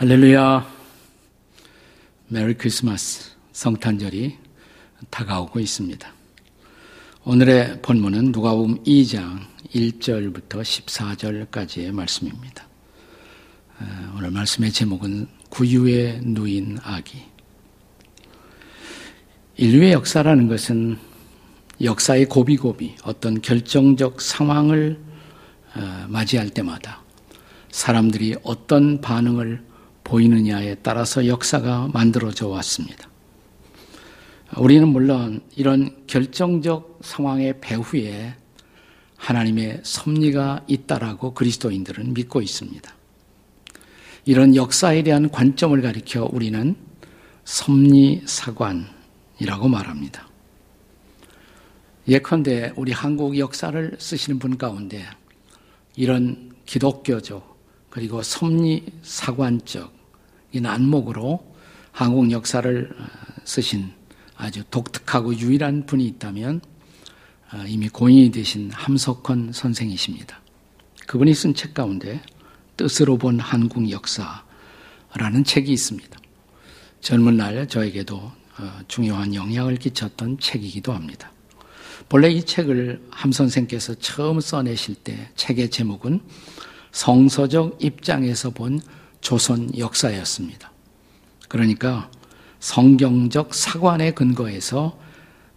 할렐루야. 메리 크리스마스 성탄절이 다가오고 있습니다. 오늘의 본문은 누가복음 2장 1절부터 14절까지의 말씀입니다. 어, 오늘 말씀의 제목은 구유에 누인 아기. 인류의 역사라는 것은 역사의 고비고비 어떤 결정적 상황을 어, 맞이할 때마다 사람들이 어떤 반응을 보이느냐에 따라서 역사가 만들어져 왔습니다. 우리는 물론 이런 결정적 상황의 배후에 하나님의 섭리가 있다라고 그리스도인들은 믿고 있습니다. 이런 역사에 대한 관점을 가리켜 우리는 섭리사관이라고 말합니다. 예컨대 우리 한국 역사를 쓰시는 분 가운데 이런 기독교적 그리고 섭리사관적 이 난목으로 한국 역사를 어, 쓰신 아주 독특하고 유일한 분이 있다면 어, 이미 고인이 되신 함석헌 선생이십니다. 그분이 쓴 책 가운데 뜻으로 본 한국 역사라는 책이 있습니다. 젊은 날 저에게도 어, 중요한 영향을 끼쳤던 책이기도 합니다. 본래 이 책을 함 선생께서 처음 써내실 때 책의 제목은 성서적 입장에서 본 조선 역사였습니다. 그러니까 성경적 사관에 근거해서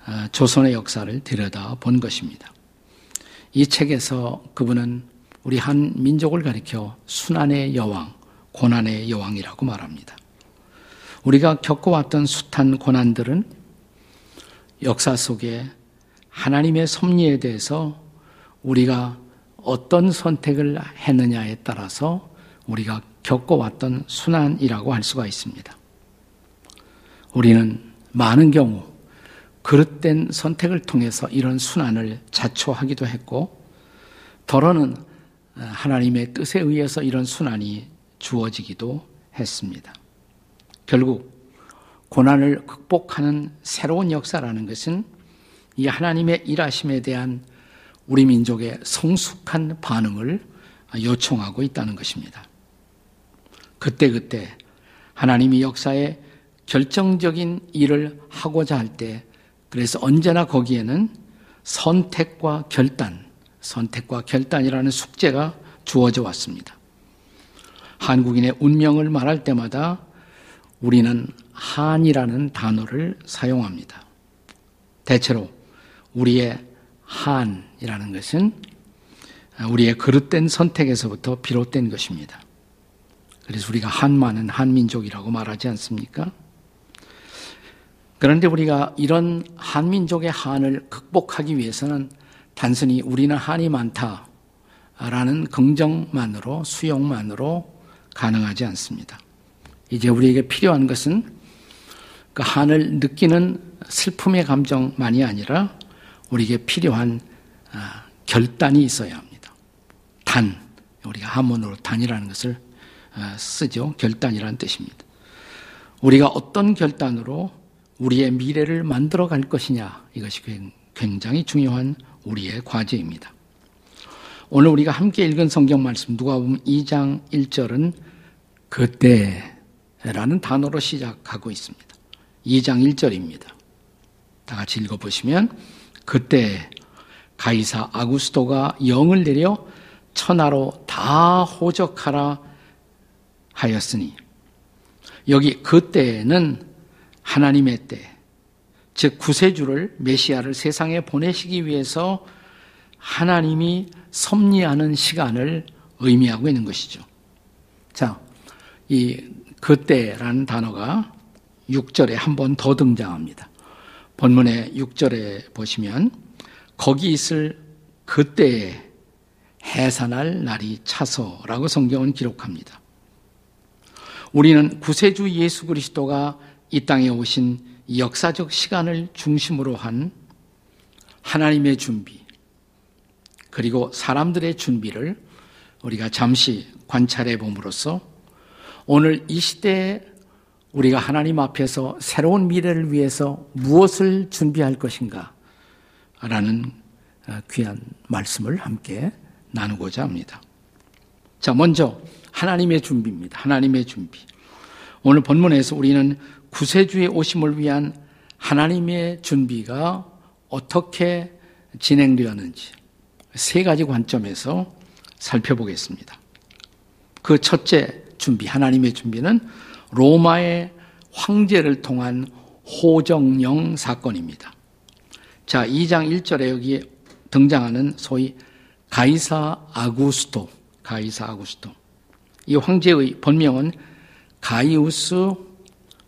어, 조선의 역사를 들여다 본 것입니다. 이 책에서 그분은 우리 한 민족을 가리켜 순환의 여왕, 고난의 여왕이라고 말합니다. 우리가 겪어왔던 숱한 고난들은 역사 속에 하나님의 섭리에 대해서 우리가 어떤 선택을 했느냐에 따라서 우리가 겪어왔던 순환이라고 할 수가 있습니다. 우리는 많은 경우 그릇된 선택을 통해서 이런 순환을 자초하기도 했고, 더러는 하나님의 뜻에 의해서 이런 순환이 주어지기도 했습니다. 결국 고난을 극복하는 새로운 역사라는 것은 이 하나님의 일하심에 대한 우리 민족의 성숙한 반응을 요청하고 있다는 것입니다. 그때 그때 하나님이 역사에 결정적인 일을 하고자 할 때, 그래서 언제나 거기에는 선택과 결단, 선택과 결단이라는 숙제가 주어져 왔습니다. 한국인의 운명을 말할 때마다 우리는 한이라는 단어를 사용합니다. 대체로 우리의 한이라는 것은 우리의 그릇된 선택에서부터 비롯된 것입니다. 그래서 우리가 한만은 한민족이라고 말하지 않습니까? 그런데 우리가 이런 한민족의 한을 극복하기 위해서는 단순히 우리는 한이 많다라는 긍정만으로, 수용만으로 가능하지 않습니다. 이제 우리에게 필요한 것은 그 한을 느끼는 슬픔의 감정만이 아니라 우리에게 필요한 아, 결단이 있어야 합니다. 단, 우리가 한문으로 단이라는 것을 아, 쓰죠. 결단이라는 뜻입니다. 우리가 어떤 결단으로 우리의 미래를 만들어 갈 것이냐, 이것이 굉장히 중요한 우리의 과제입니다. 오늘 우리가 함께 읽은 성경 말씀, 누가 보면 2장 1절은 그때라는 단어로 시작하고 있습니다. 2장 1절입니다. 다 같이 읽어 보시면, 그때 가이사 아구스토가 영을 내려 천하로 다 호적하라 하였으니 여기 그때는 하나님의 때, 즉 구세주를 메시아를 세상에 보내시기 위해서 하나님이 섭리하는 시간을 의미하고 있는 것이죠. 자, 이 그때라는 단어가 6절에 한 번 더 등장합니다. 본문의 6절에 보시면 거기 있을 그때에 해산할 날이 차서라고 성경은 기록합니다. 우리는 구세주 예수 그리스도가 이 땅에 오신 역사적 시간을 중심으로 한 하나님의 준비, 그리고 사람들의 준비를 우리가 잠시 관찰해 봄으로써 오늘 이 시대에 우리가 하나님 앞에서 새로운 미래를 위해서 무엇을 준비할 것인가? 라는 어, 귀한 말씀을 함께 나누고자 합니다. 자, 먼저 하나님의 준비입니다. 하나님의 준비. 오늘 본문에서 우리는 구세주의 오심을 위한 하나님의 준비가 어떻게 진행되었는지 세 가지 관점에서 살펴보겠습니다. 그 첫째 준비, 하나님의 준비는 로마의 황제를 통한 호정령 사건입니다. 자, 2장 1절에 여기 등장하는 소위 가이사 아구스토, 가이사 아구스토. 이 황제의 본명은 가이우스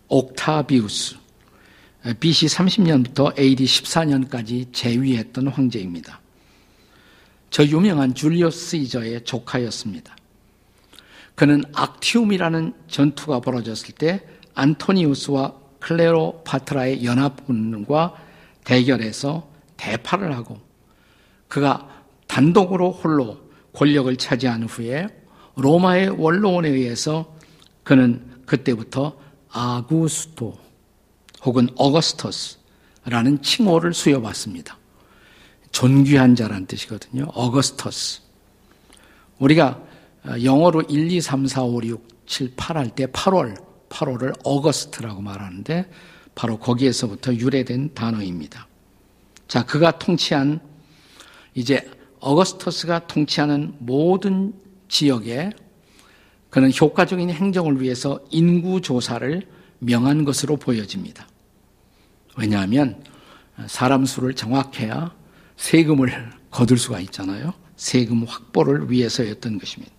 옥타비우스. BC 30년부터 AD 14년까지 재위했던 황제입니다. 저 유명한 줄리오스 시저의 조카였습니다. 그는 악티움이라는 전투가 벌어졌을 때 안토니우스와 클레오파트라의 연합군과 대결해서 대파를 하고 그가 단독으로 홀로 권력을 차지한 후에 로마의 원로원에 의해서 그는 그때부터 아구스토 혹은 어거스터스라는 칭호를 수여받습니다. 존귀한 자란 뜻이거든요. 어거스터스. 우리가 영어로 1, 2, 3, 4, 5, 6, 7, 8 할 때 8월, 8월을 어거스트라고 말하는데 바로 거기에서부터 유래된 단어입니다. 자, 그가 통치한 이제 어거스터스가 통치하는 모든 지역에 그는 효과적인 행정을 위해서 인구 조사를 명한 것으로 보여집니다. 왜냐하면 사람 수를 정확해야 세금을 거둘 수가 있잖아요. 세금 확보를 위해서였던 것입니다.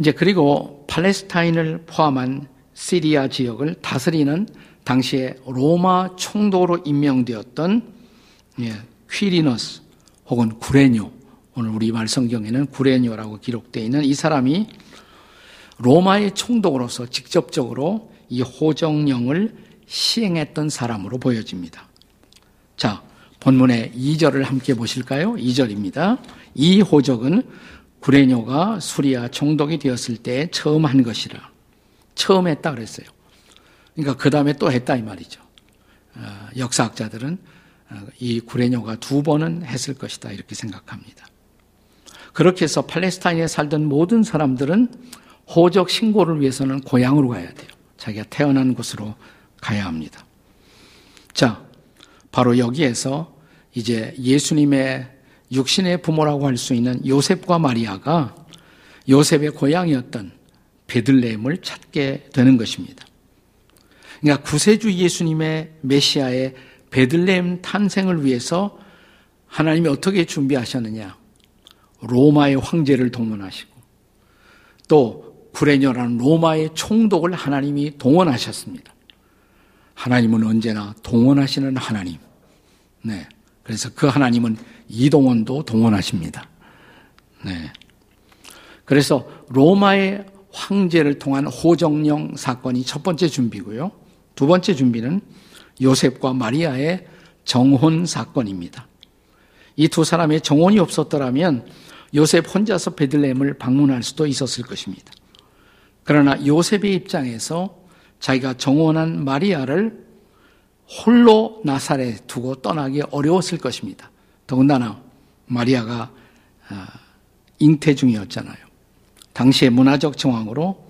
이제 그리고 팔레스타인을 포함한 시리아 지역을 다스리는 당시에 로마 총독으로 임명되었던 예, 퀴리너스 혹은 구레뇨 오늘 우리 말 성경에는 구레뇨라고 기록되어 있는 이 사람이 로마의 총독으로서 직접적으로 이 호정령을 시행했던 사람으로 보여집니다. 자, 본문의 2절을 함께 보실까요? 2절입니다. 이 호적은 구레뇨가 수리아 총독이 되었을 때 처음 한 것이라. 처음 했다 그랬어요. 그러니까 그 다음에 또 했다 이 말이죠. 어, 역사학자들은 어, 이 구레뇨가 두 번은 했을 것이다 이렇게 생각합니다. 그렇게 해서 팔레스타인에 살던 모든 사람들은 호적 신고를 위해서는 고향으로 가야 돼요. 자기가 태어난 곳으로 가야 합니다. 자, 바로 여기에서 이제 예수님의 육신의 부모라고 할 수 있는 요셉과 마리아가 요셉의 고향이었던 베들레헴을 찾게 되는 것입니다. 그러니까 구세주 예수님의 메시아의 베들레헴 탄생을 위해서 하나님이 어떻게 준비하셨느냐? 로마의 황제를 동원하시고 또 구레녀라는 로마의 총독을 하나님이 동원하셨습니다. 하나님은 언제나 동원하시는 하나님. 네. 그래서 그 하나님은 이동원도 동원하십니다. 네. 그래서 로마의 황제를 통한 호정령 사건이 첫 번째 준비고요. 두 번째 준비는 요셉과 마리아의 정혼 사건입니다. 이 두 사람의 정혼이 없었더라면 요셉 혼자서 베들레헴을 방문할 수도 있었을 것입니다. 그러나 요셉의 입장에서 자기가 정혼한 마리아를 홀로 나사렛에 두고 떠나기 어려웠을 것입니다. 더군다나 마리아가 아, 잉태 중이었잖아요. 당시의 문화적 정황으로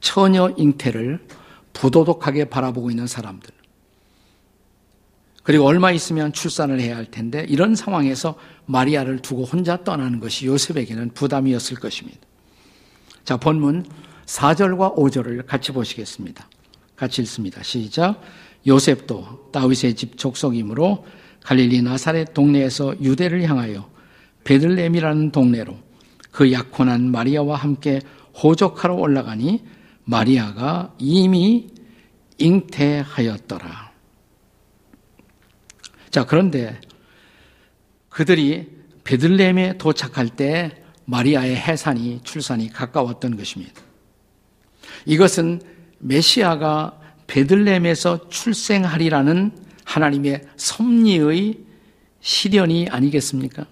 처녀 잉태를 부도덕하게 바라보고 있는 사람들. 그리고 얼마 있으면 출산을 해야 할 텐데 이런 상황에서 마리아를 두고 혼자 떠나는 것이 요셉에게는 부담이었을 것입니다. 자, 본문 4절과 5절을 같이 보시겠습니다. 같이 읽습니다. 시작. 요셉도 다윗의 집 족속이므로 갈릴리 나사렛 동네에서 유대를 향하여 베들레헴이라는 동네로 그 약혼한 마리아와 함께 호적하러 올라가니 마리아가 이미 잉태하였더라. 자, 그런데 그들이 베들레헴에 도착할 때 마리아의 해산이 출산이 가까웠던 것입니다. 이것은 메시아가 베들레헴에서 출생하리라는 하나님의 섭리의 실현이 아니겠습니까?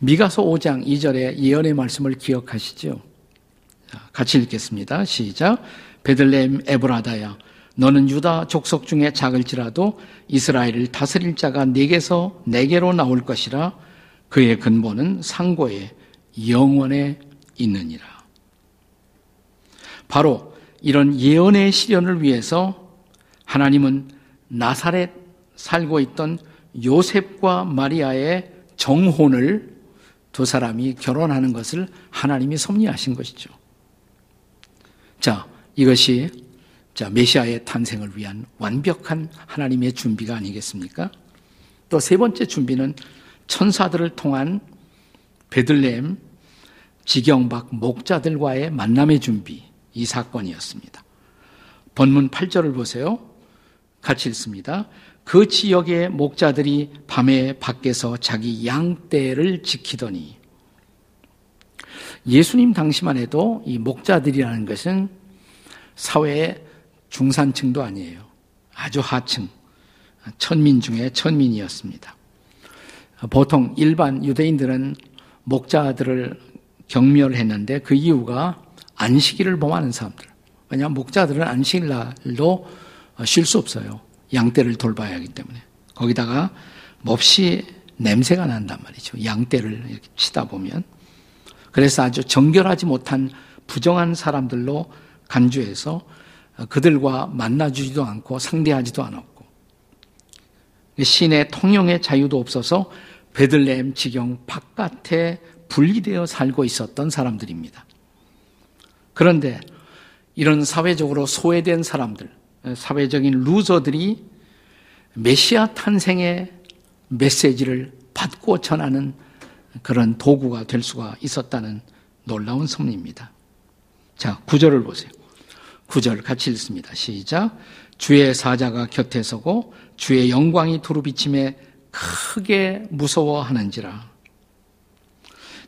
미가서 5장 2절의 예언의 말씀을 기억하시죠? 같이 읽겠습니다. 시작. 베들레헴 에브라다야 너는 유다 족속 중에 작을지라도 이스라엘을 다스릴 자가 네게서 네게로 나올 것이라 그의 근본은 상고에 영원에 있느니라. 바로 이런 예언의 실현을 위해서 하나님은 나사렛 살고 있던 요셉과 마리아의 정혼을 두 사람이 결혼하는 것을 하나님이 섭리하신 것이죠. 자, 이것이 자, 메시아의 탄생을 위한 완벽한 하나님의 준비가 아니겠습니까? 또 세 번째 준비는 천사들을 통한 베들레헴 지경박 목자들과의 만남의 준비 이 사건이었습니다. 본문 8절을 보세요. 같이 읽습니다. 그 지역의 목자들이 밤에 밖에서 자기 양떼를 지키더니 예수님 당시만 해도 이 목자들이라는 것은 사회의 중산층도 아니에요. 아주 하층, 천민 중에 천민이었습니다. 보통 일반 유대인들은 목자들을 경멸했는데 그 이유가 안식일을 범하는 사람들. 왜냐하면 목자들은 안식일 날도 쉴 수 없어요. 양떼를 돌봐야 하기 때문에. 거기다가 몹시 냄새가 난단 말이죠. 양떼를 이렇게 치다 보면. 그래서 아주 정결하지 못한 부정한 사람들로 간주해서 그들과 만나주지도 않고 상대하지도 않았고 신의 통용의 자유도 없어서 베들레헴 지경 바깥에 분리되어 살고 있었던 사람들입니다. 그런데 이런 사회적으로 소외된 사람들, 사회적인 루저들이 메시아 탄생의 메시지를 받고 전하는 그런 도구가 될 수가 있었다는 놀라운 섭리입니다. 자, 구절을 보세요. 구절 같이 읽습니다. 시작. 주의 사자가 곁에 서고 주의 영광이 두루 비침에 크게 무서워하는지라.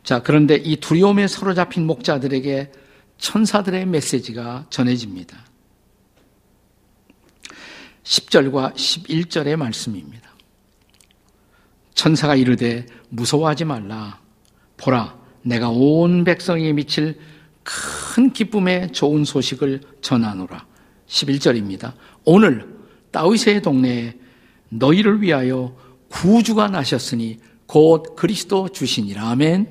자, 그런데 이 두려움에 사로잡힌 목자들에게 천사들의 메시지가 전해집니다. 10절과 11절의 말씀입니다. 천사가 이르되 무서워하지 말라. 보라, 내가 온 백성에게 미칠 큰 기쁨의 좋은 소식을 전하노라. 11절입니다. 오늘 다윗의 동네에 너희를 위하여 구주가 나셨으니 곧 그리스도 주시니라. 아멘.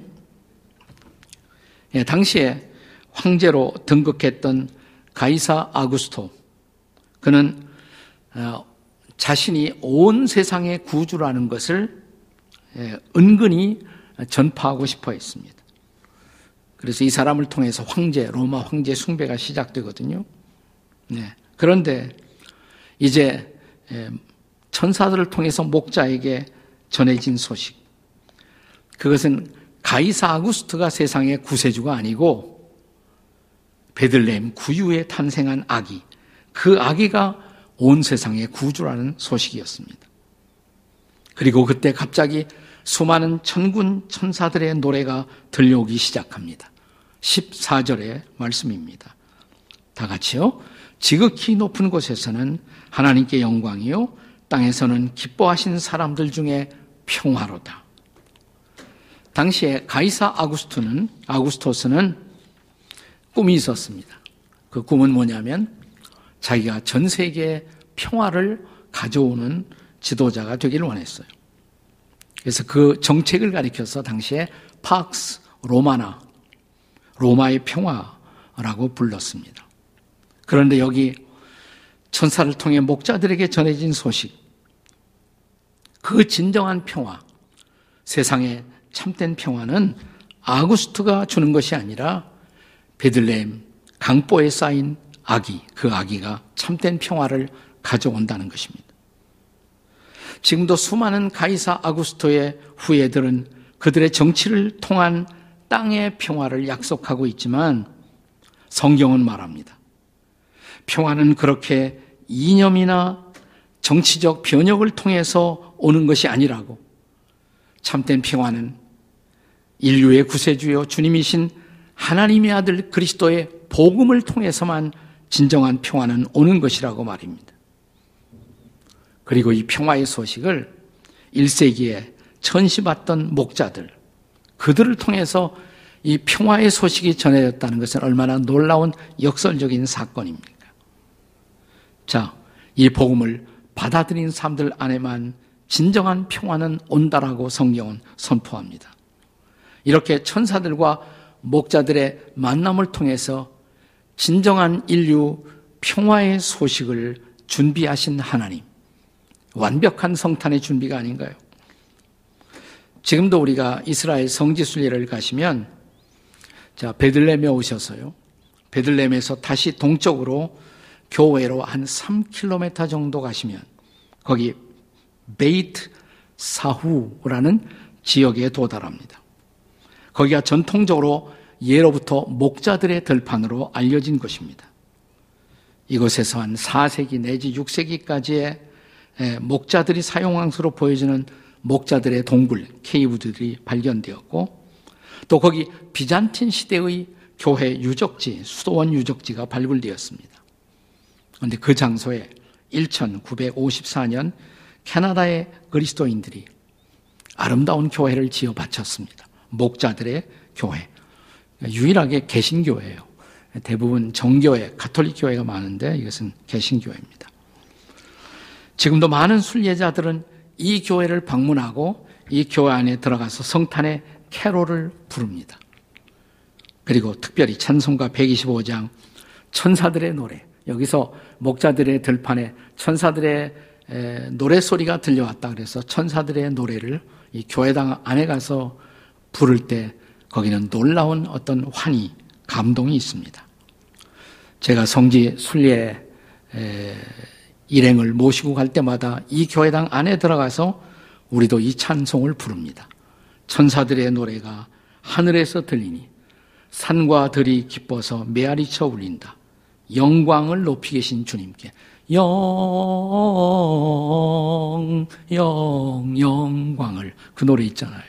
예, 당시에 황제로 등극했던 가이사 아구스토. 그는 어, 자신이 온 세상의 구주라는 것을 예, 은근히 전파하고 싶어 했습니다. 그래서 이 사람을 통해서 황제, 로마 황제 숭배가 시작되거든요. 네. 그런데 이제 예, 천사들을 통해서 목자에게 전해진 소식. 그것은 가이사 아구스트가 세상의 구세주가 아니고 베들레헴 구유에 탄생한 아기. 그 아기가 온 세상의 구주라는 소식이었습니다. 그리고 그때 갑자기 수많은 천군 천사들의 노래가 들려오기 시작합니다. 14절의 말씀입니다. 다 같이요. 지극히 높은 곳에서는 하나님께 영광이요. 땅에서는 기뻐하신 사람들 중에 평화로다. 당시에 가이사 아구스토는, 아구스토스는 꿈이 있었습니다. 그 꿈은 뭐냐면 자기가 전 세계에 평화를 가져오는 지도자가 되기를 원했어요. 그래서 그 정책을 가리켜서 당시에 팍스 로마나 로마의 평화라고 불렀습니다. 그런데 여기 천사를 통해 목자들에게 전해진 소식, 그 진정한 평화, 세상의 참된 평화는 아구스트가 주는 것이 아니라 베들레헴 강보에 쌓인 아기, 그 아기가 참된 평화를 가져온다는 것입니다. 지금도 수많은 가이사 아구스토의 후예들은 그들의 정치를 통한 땅의 평화를 약속하고 있지만 성경은 말합니다. 평화는 그렇게 이념이나 정치적 변혁을 통해서 오는 것이 아니라고 참된 평화는 인류의 구세주요 주님이신 하나님의 아들 그리스도의 복음을 통해서만 진정한 평화는 오는 것이라고 말입니다. 그리고 이 평화의 소식을 1세기에 천시받던 목자들, 그들을 통해서 이 평화의 소식이 전해졌다는 것은 얼마나 놀라운 역설적인 사건입니까? 자, 이 복음을 받아들인 사람들 안에만 진정한 평화는 온다라고 성경은 선포합니다. 이렇게 천사들과 목자들의 만남을 통해서 진정한 인류 평화의 소식을 준비하신 하나님. 완벽한 성탄의 준비가 아닌가요? 지금도 우리가 이스라엘 성지 순례를 가시면 자, 베들렘에 오셔서요. 베들렘에서 다시 동쪽으로 교회로 한 3km 정도 가시면 거기 베이트 사후라는 지역에 도달합니다. 거기가 전통적으로 예로부터 목자들의 들판으로 알려진 곳입니다. 이곳에서 한 4세기 내지 6세기까지의 목자들이 사용한 것으로 보여지는 목자들의 동굴, 케이브들이 발견되었고 또 거기 비잔틴 시대의 교회 유적지, 수도원 유적지가 발굴되었습니다. 그런데 그 장소에 1954년 캐나다의 그리스도인들이 아름다운 교회를 지어 바쳤습니다. 목자들의 교회. 유일하게 개신교회예요. 대부분 정교회, 가톨릭 교회가 많은데 이것은 개신교회입니다. 지금도 많은 순례자들은 이 교회를 방문하고 이 교회 안에 들어가서 성탄의 캐롤을 부릅니다. 그리고 특별히 찬송가 125장 천사들의 노래 여기서 목자들의 들판에 천사들의 노래 소리가 들려왔다 그래서 천사들의 노래를 이 교회당 안에 가서 부를 때 거기는 놀라운 어떤 환희, 감동이 있습니다. 제가 성지 순례 일행을 모시고 갈 때마다 이 교회당 안에 들어가서 우리도 이 찬송을 부릅니다. 천사들의 노래가 하늘에서 들리니 산과 들이 기뻐서 메아리 쳐 울린다. 영광을 높이 계신 주님께 영, 영, 영광을 그 노래 있잖아요.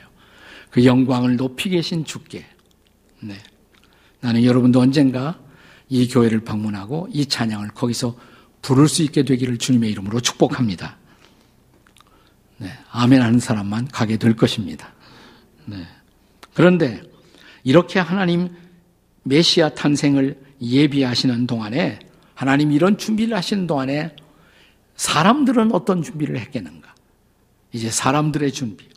그 영광을 높이 계신 주께. 네. 나는 여러분도 언젠가 이 교회를 방문하고 이 찬양을 거기서 부를 수 있게 되기를 주님의 이름으로 축복합니다. 네. 아멘 하는 사람만 가게 될 것입니다. 네. 그런데 이렇게 하나님 메시아 탄생을 예비하시는 동안에 하나님 이런 준비를 하시는 동안에 사람들은 어떤 준비를 했겠는가? 이제 사람들의 준비.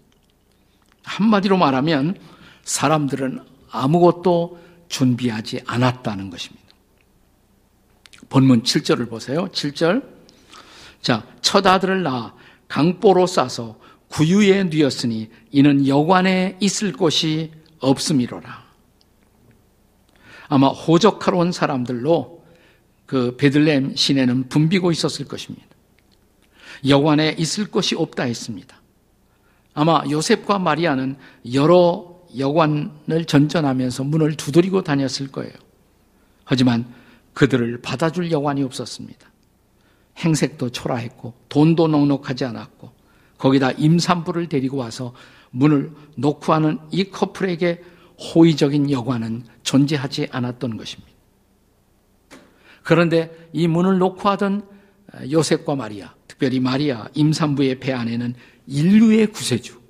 한마디로 말하면 사람들은 아무것도 준비하지 않았다는 것입니다. 본문 7절을 보세요. 7절. 자, 첫 아들을 낳아 강보로 싸서 구유에 뉘었으니 이는 여관에 있을 곳이 없음이로라. 아마 호적하러 온 사람들로 그 베들렘 시내는 붐비고 있었을 것입니다. 여관에 있을 곳이 없다 했습니다. 아마 요셉과 마리아는 여러 여관을 전전하면서 문을 두드리고 다녔을 거예요. 하지만 그들을 받아줄 여관이 없었습니다. 행색도 초라했고 돈도 넉넉하지 않았고 거기다 임산부를 데리고 와서 문을 놓고 하는 이 커플에게 호의적인 여관은 존재하지 않았던 것입니다. 그런데 이 문을 놓고 하던 요셉과 마리아, 특별히 마리아 임산부의 배 안에는 인류의 구세주,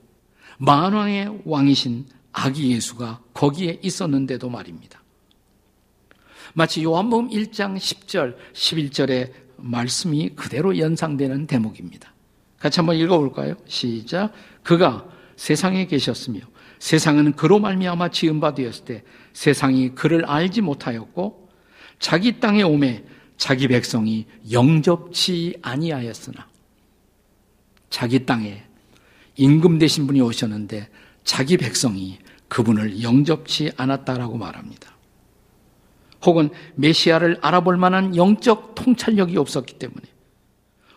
만왕의 왕이신 아기 예수가 거기에 있었는데도 말입니다. 마치 요한복음 1장 10절, 11절의 말씀이 그대로 연상되는 대목입니다. 같이 한번 읽어볼까요? 시작. 그가 세상에 계셨으며 세상은 그로 말미암아 지은 바 되었을 때 세상이 그를 알지 못하였고 자기 땅에 오매 자기 백성이 영접치 아니하였으나 자기 땅에 임금 되신 분이 오셨는데 자기 백성이 그분을 영접치 않았다라고 말합니다. 혹은 메시아를 알아볼 만한 영적 통찰력이 없었기 때문에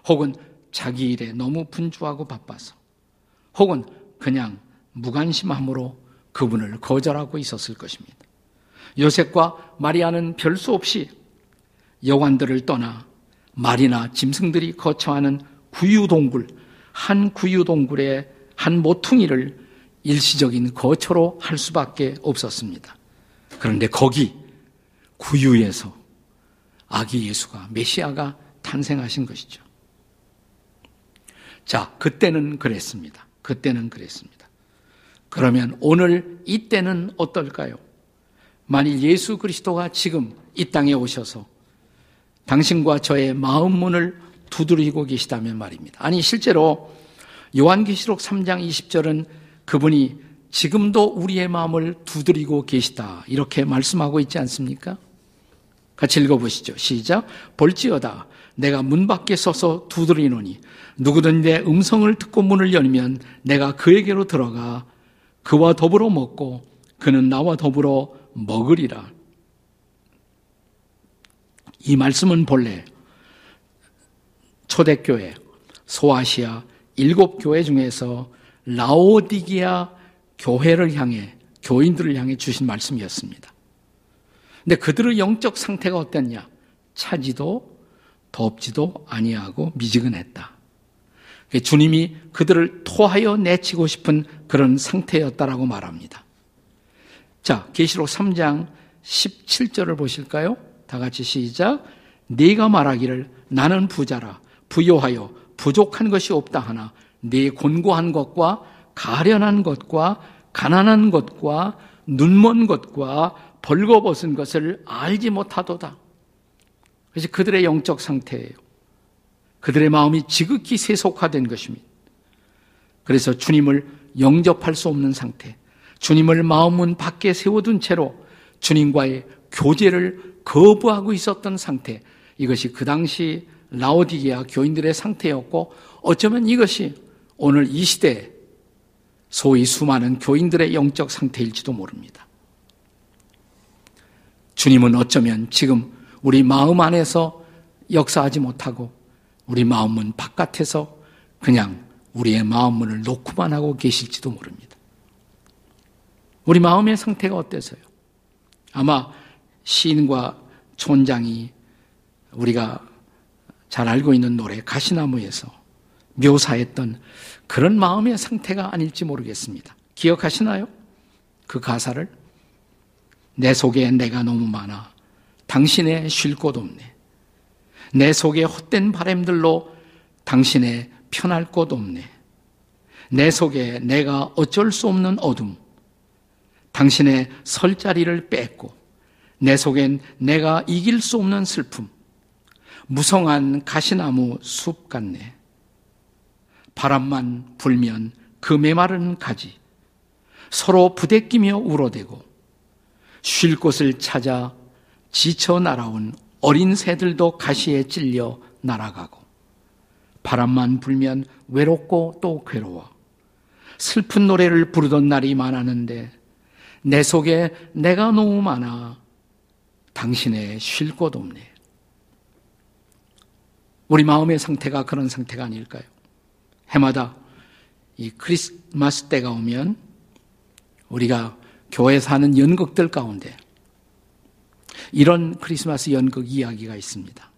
혹은 자기 일에 너무 분주하고 바빠서 혹은 그냥 무관심함으로 그분을 거절하고 있었을 것입니다. 요셉과 마리아는 별수 없이 여관들을 떠나 말이나 짐승들이 거처하는 구유동굴, 한 구유동굴의 한 모퉁이를 일시적인 거처로 할 수밖에 없었습니다. 그런데 거기 구유에서 아기 예수가 메시아가 탄생하신 것이죠. 자, 그때는 그랬습니다. 그때는 그랬습니다. 그러면 오늘 이때는 어떨까요? 만일 예수 그리스도가 지금 이 땅에 오셔서 당신과 저의 마음 문을 두드리고 계시다면 말입니다. 아니, 실제로 요한계시록 3장 20절은 그분이 지금도 우리의 마음을 두드리고 계시다. 이렇게 말씀하고 있지 않습니까? 같이 읽어보시죠. 시작. 볼지어다. 내가 문 밖에 서서 두드리노니 누구든 내 음성을 듣고 문을 열면 내가 그에게로 들어가 그와 더불어 먹고 그는 나와 더불어 먹으리라. 이 말씀은 본래 초대교회 소아시아 일곱 교회 중에서 라오디기아 교회를 향해 교인들을 향해 주신 말씀이었습니다. 근데 그들의 영적 상태가 어땠냐? 차지도 덥지도 아니하고 미지근했다. 주님이 그들을 토하여 내치고 싶은 그런 상태였다라고 말합니다. 자, 계시록 3장 17절을 보실까요? 다 같이 시작. 네가 말하기를 나는 부자라 부요하여 부족한 것이 없다 하나 네 곤고한 것과 가련한 것과 가난한 것과 눈먼 것과 벌거벗은 것을 알지 못하도다. 그래서 그들의 영적 상태예요. 그들의 마음이 지극히 세속화된 것입니다. 그래서 주님을 영접할 수 없는 상태, 주님을 마음은 밖에 세워둔 채로 주님과의 교제를 거부하고 있었던 상태, 이것이 그 당시 라오디게아 교인들의 상태였고 어쩌면 이것이 오늘 이 시대 소위 수많은 교인들의 영적 상태일지도 모릅니다. 주님은 어쩌면 지금 우리 마음 안에서 역사하지 못하고 우리 마음은 바깥에서 그냥 우리의 마음문을 놓고만 하고 계실지도 모릅니다. 우리 마음의 상태가 어때서요? 아마 시인과 촌장이 우리가 잘 알고 있는 노래 가시나무에서 묘사했던 그런 마음의 상태가 아닐지 모르겠습니다. 기억하시나요? 그 가사를? 내 속에 내가 너무 많아. 당신의 쉴 곳 없네. 내 속에 헛된 바램들로 당신의 편할 곳 없네. 내 속에 내가 어쩔 수 없는 어둠. 당신의 설 자리를 뺐고 내 속엔 내가 이길 수 없는 슬픔. 무성한 가시나무 숲 같네. 바람만 불면 그 메마른 가지. 서로 부대끼며 울어대고 쉴 곳을 찾아 지쳐 날아온 어린 새들도 가시에 찔려 날아가고 바람만 불면 외롭고 또 괴로워 슬픈 노래를 부르던 날이 많았는데 내 속에 내가 너무 많아 당신의 쉴 곳 없네. 우리 마음의 상태가 그런 상태가 아닐까요? 해마다 이 크리스마스 때가 오면 우리가 교회에서 하는 연극들 가운데 이런 크리스마스 연극 이야기가 있습니다.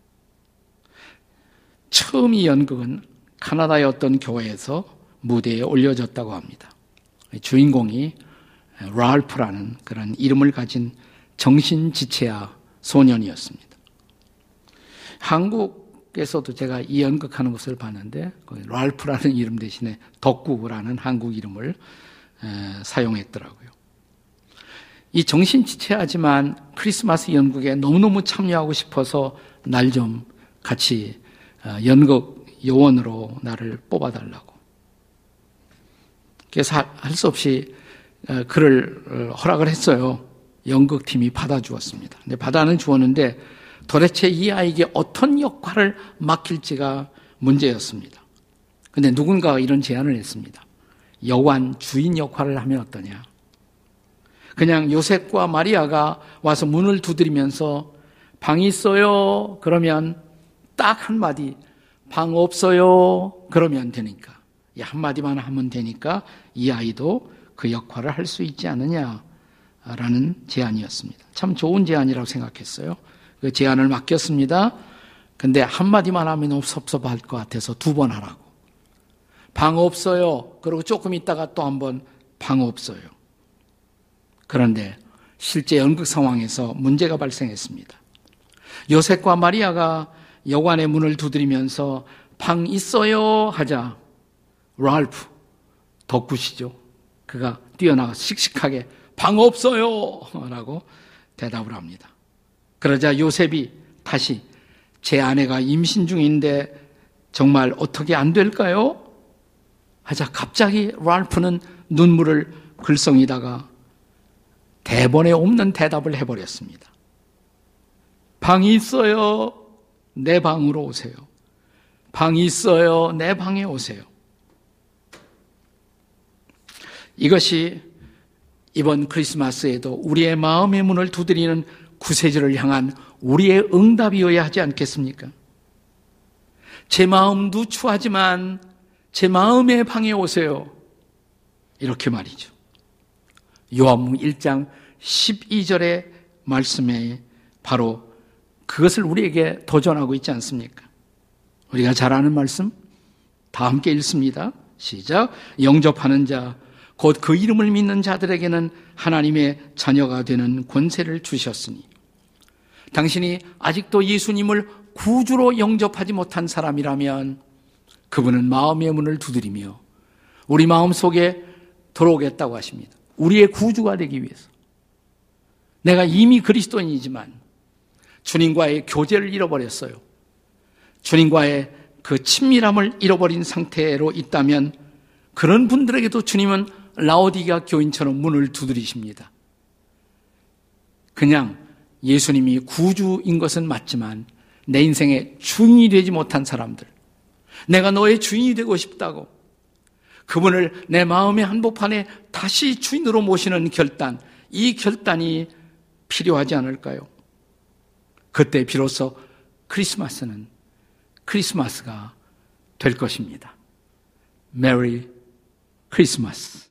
처음 이 연극은 카나다의 어떤 교회에서 무대에 올려졌다고 합니다. 주인공이 랄프라는 그런 이름을 가진 정신지체아 소년이었습니다. 한국에서도 제가 이 연극하는 것을 봤는데 랄프라는 이름 대신에 덕구라는 한국 이름을 사용했더라고요. 이 정신지체하지만 크리스마스 연극에 너무너무 참여하고 싶어서 날 좀 같이 어, 연극 요원으로 나를 뽑아달라고. 그래서 할 수 없이 어, 그를 어, 허락을 했어요. 연극팀이 받아주었습니다. 근데 받아는 주었는데 도대체 이 아이에게 어떤 역할을 맡길지가 문제였습니다. 근데 누군가가 이런 제안을 했습니다. 여관 주인 역할을 하면 어떠냐? 그냥 요셉과 마리아가 와서 문을 두드리면서 방 있어요? 그러면 딱 한마디 방 없어요? 그러면 되니까. 이 한마디만 하면 되니까 이 아이도 그 역할을 할 수 있지 않느냐라는 제안이었습니다. 참 좋은 제안이라고 생각했어요. 그 제안을 맡겼습니다. 근데 한마디만 하면 섭섭할 것 같아서 두 번 하라고. 방 없어요. 그리고 조금 있다가 또 한 번 방 없어요. 그런데 실제 연극 상황에서 문제가 발생했습니다. 요셉과 마리아가 여관의 문을 두드리면서 방 있어요 하자 랄프 덕구시죠. 그가 뛰어나가 씩씩하게 방 없어요 라고 대답을 합니다. 그러자 요셉이 다시 제 아내가 임신 중인데 정말 어떻게 안 될까요? 하자 갑자기 랄프는 눈물을 글썽이다가 대본에 없는 대답을 해버렸습니다. 방이 있어요. 내 방으로 오세요. 방이 있어요. 내 방에 오세요. 이것이 이번 크리스마스에도 우리의 마음의 문을 두드리는 구세주를 향한 우리의 응답이어야 하지 않겠습니까? 제 마음도 추하지만 제 마음의 방에 오세요. 이렇게 말이죠. 요한무 1장 12절의 말씀에 바로 그것을 우리에게 도전하고 있지 않습니까? 우리가 잘 아는 말씀 다 함께 읽습니다. 시작. 영접하는 자, 곧 그 이름을 믿는 자들에게는 하나님의 자녀가 되는 권세를 주셨으니 당신이 아직도 예수님을 구주로 영접하지 못한 사람이라면 그분은 마음의 문을 두드리며 우리 마음 속에 들어오겠다고 하십니다. 우리의 구주가 되기 위해서. 내가 이미 그리스도인이지만 주님과의 교제를 잃어버렸어요. 주님과의 그 친밀함을 잃어버린 상태로 있다면 그런 분들에게도 주님은 라오디가 교인처럼 문을 두드리십니다. 그냥 예수님이 구주인 것은 맞지만 내 인생의 주인이 되지 못한 사람들, 내가 너의 주인이 되고 싶다고 그분을 내 마음의 한복판에 다시 주인으로 모시는 결단, 이 결단이 필요하지 않을까요? 그때 비로소 크리스마스는 크리스마스가 될 것입니다. 메리 크리스마스.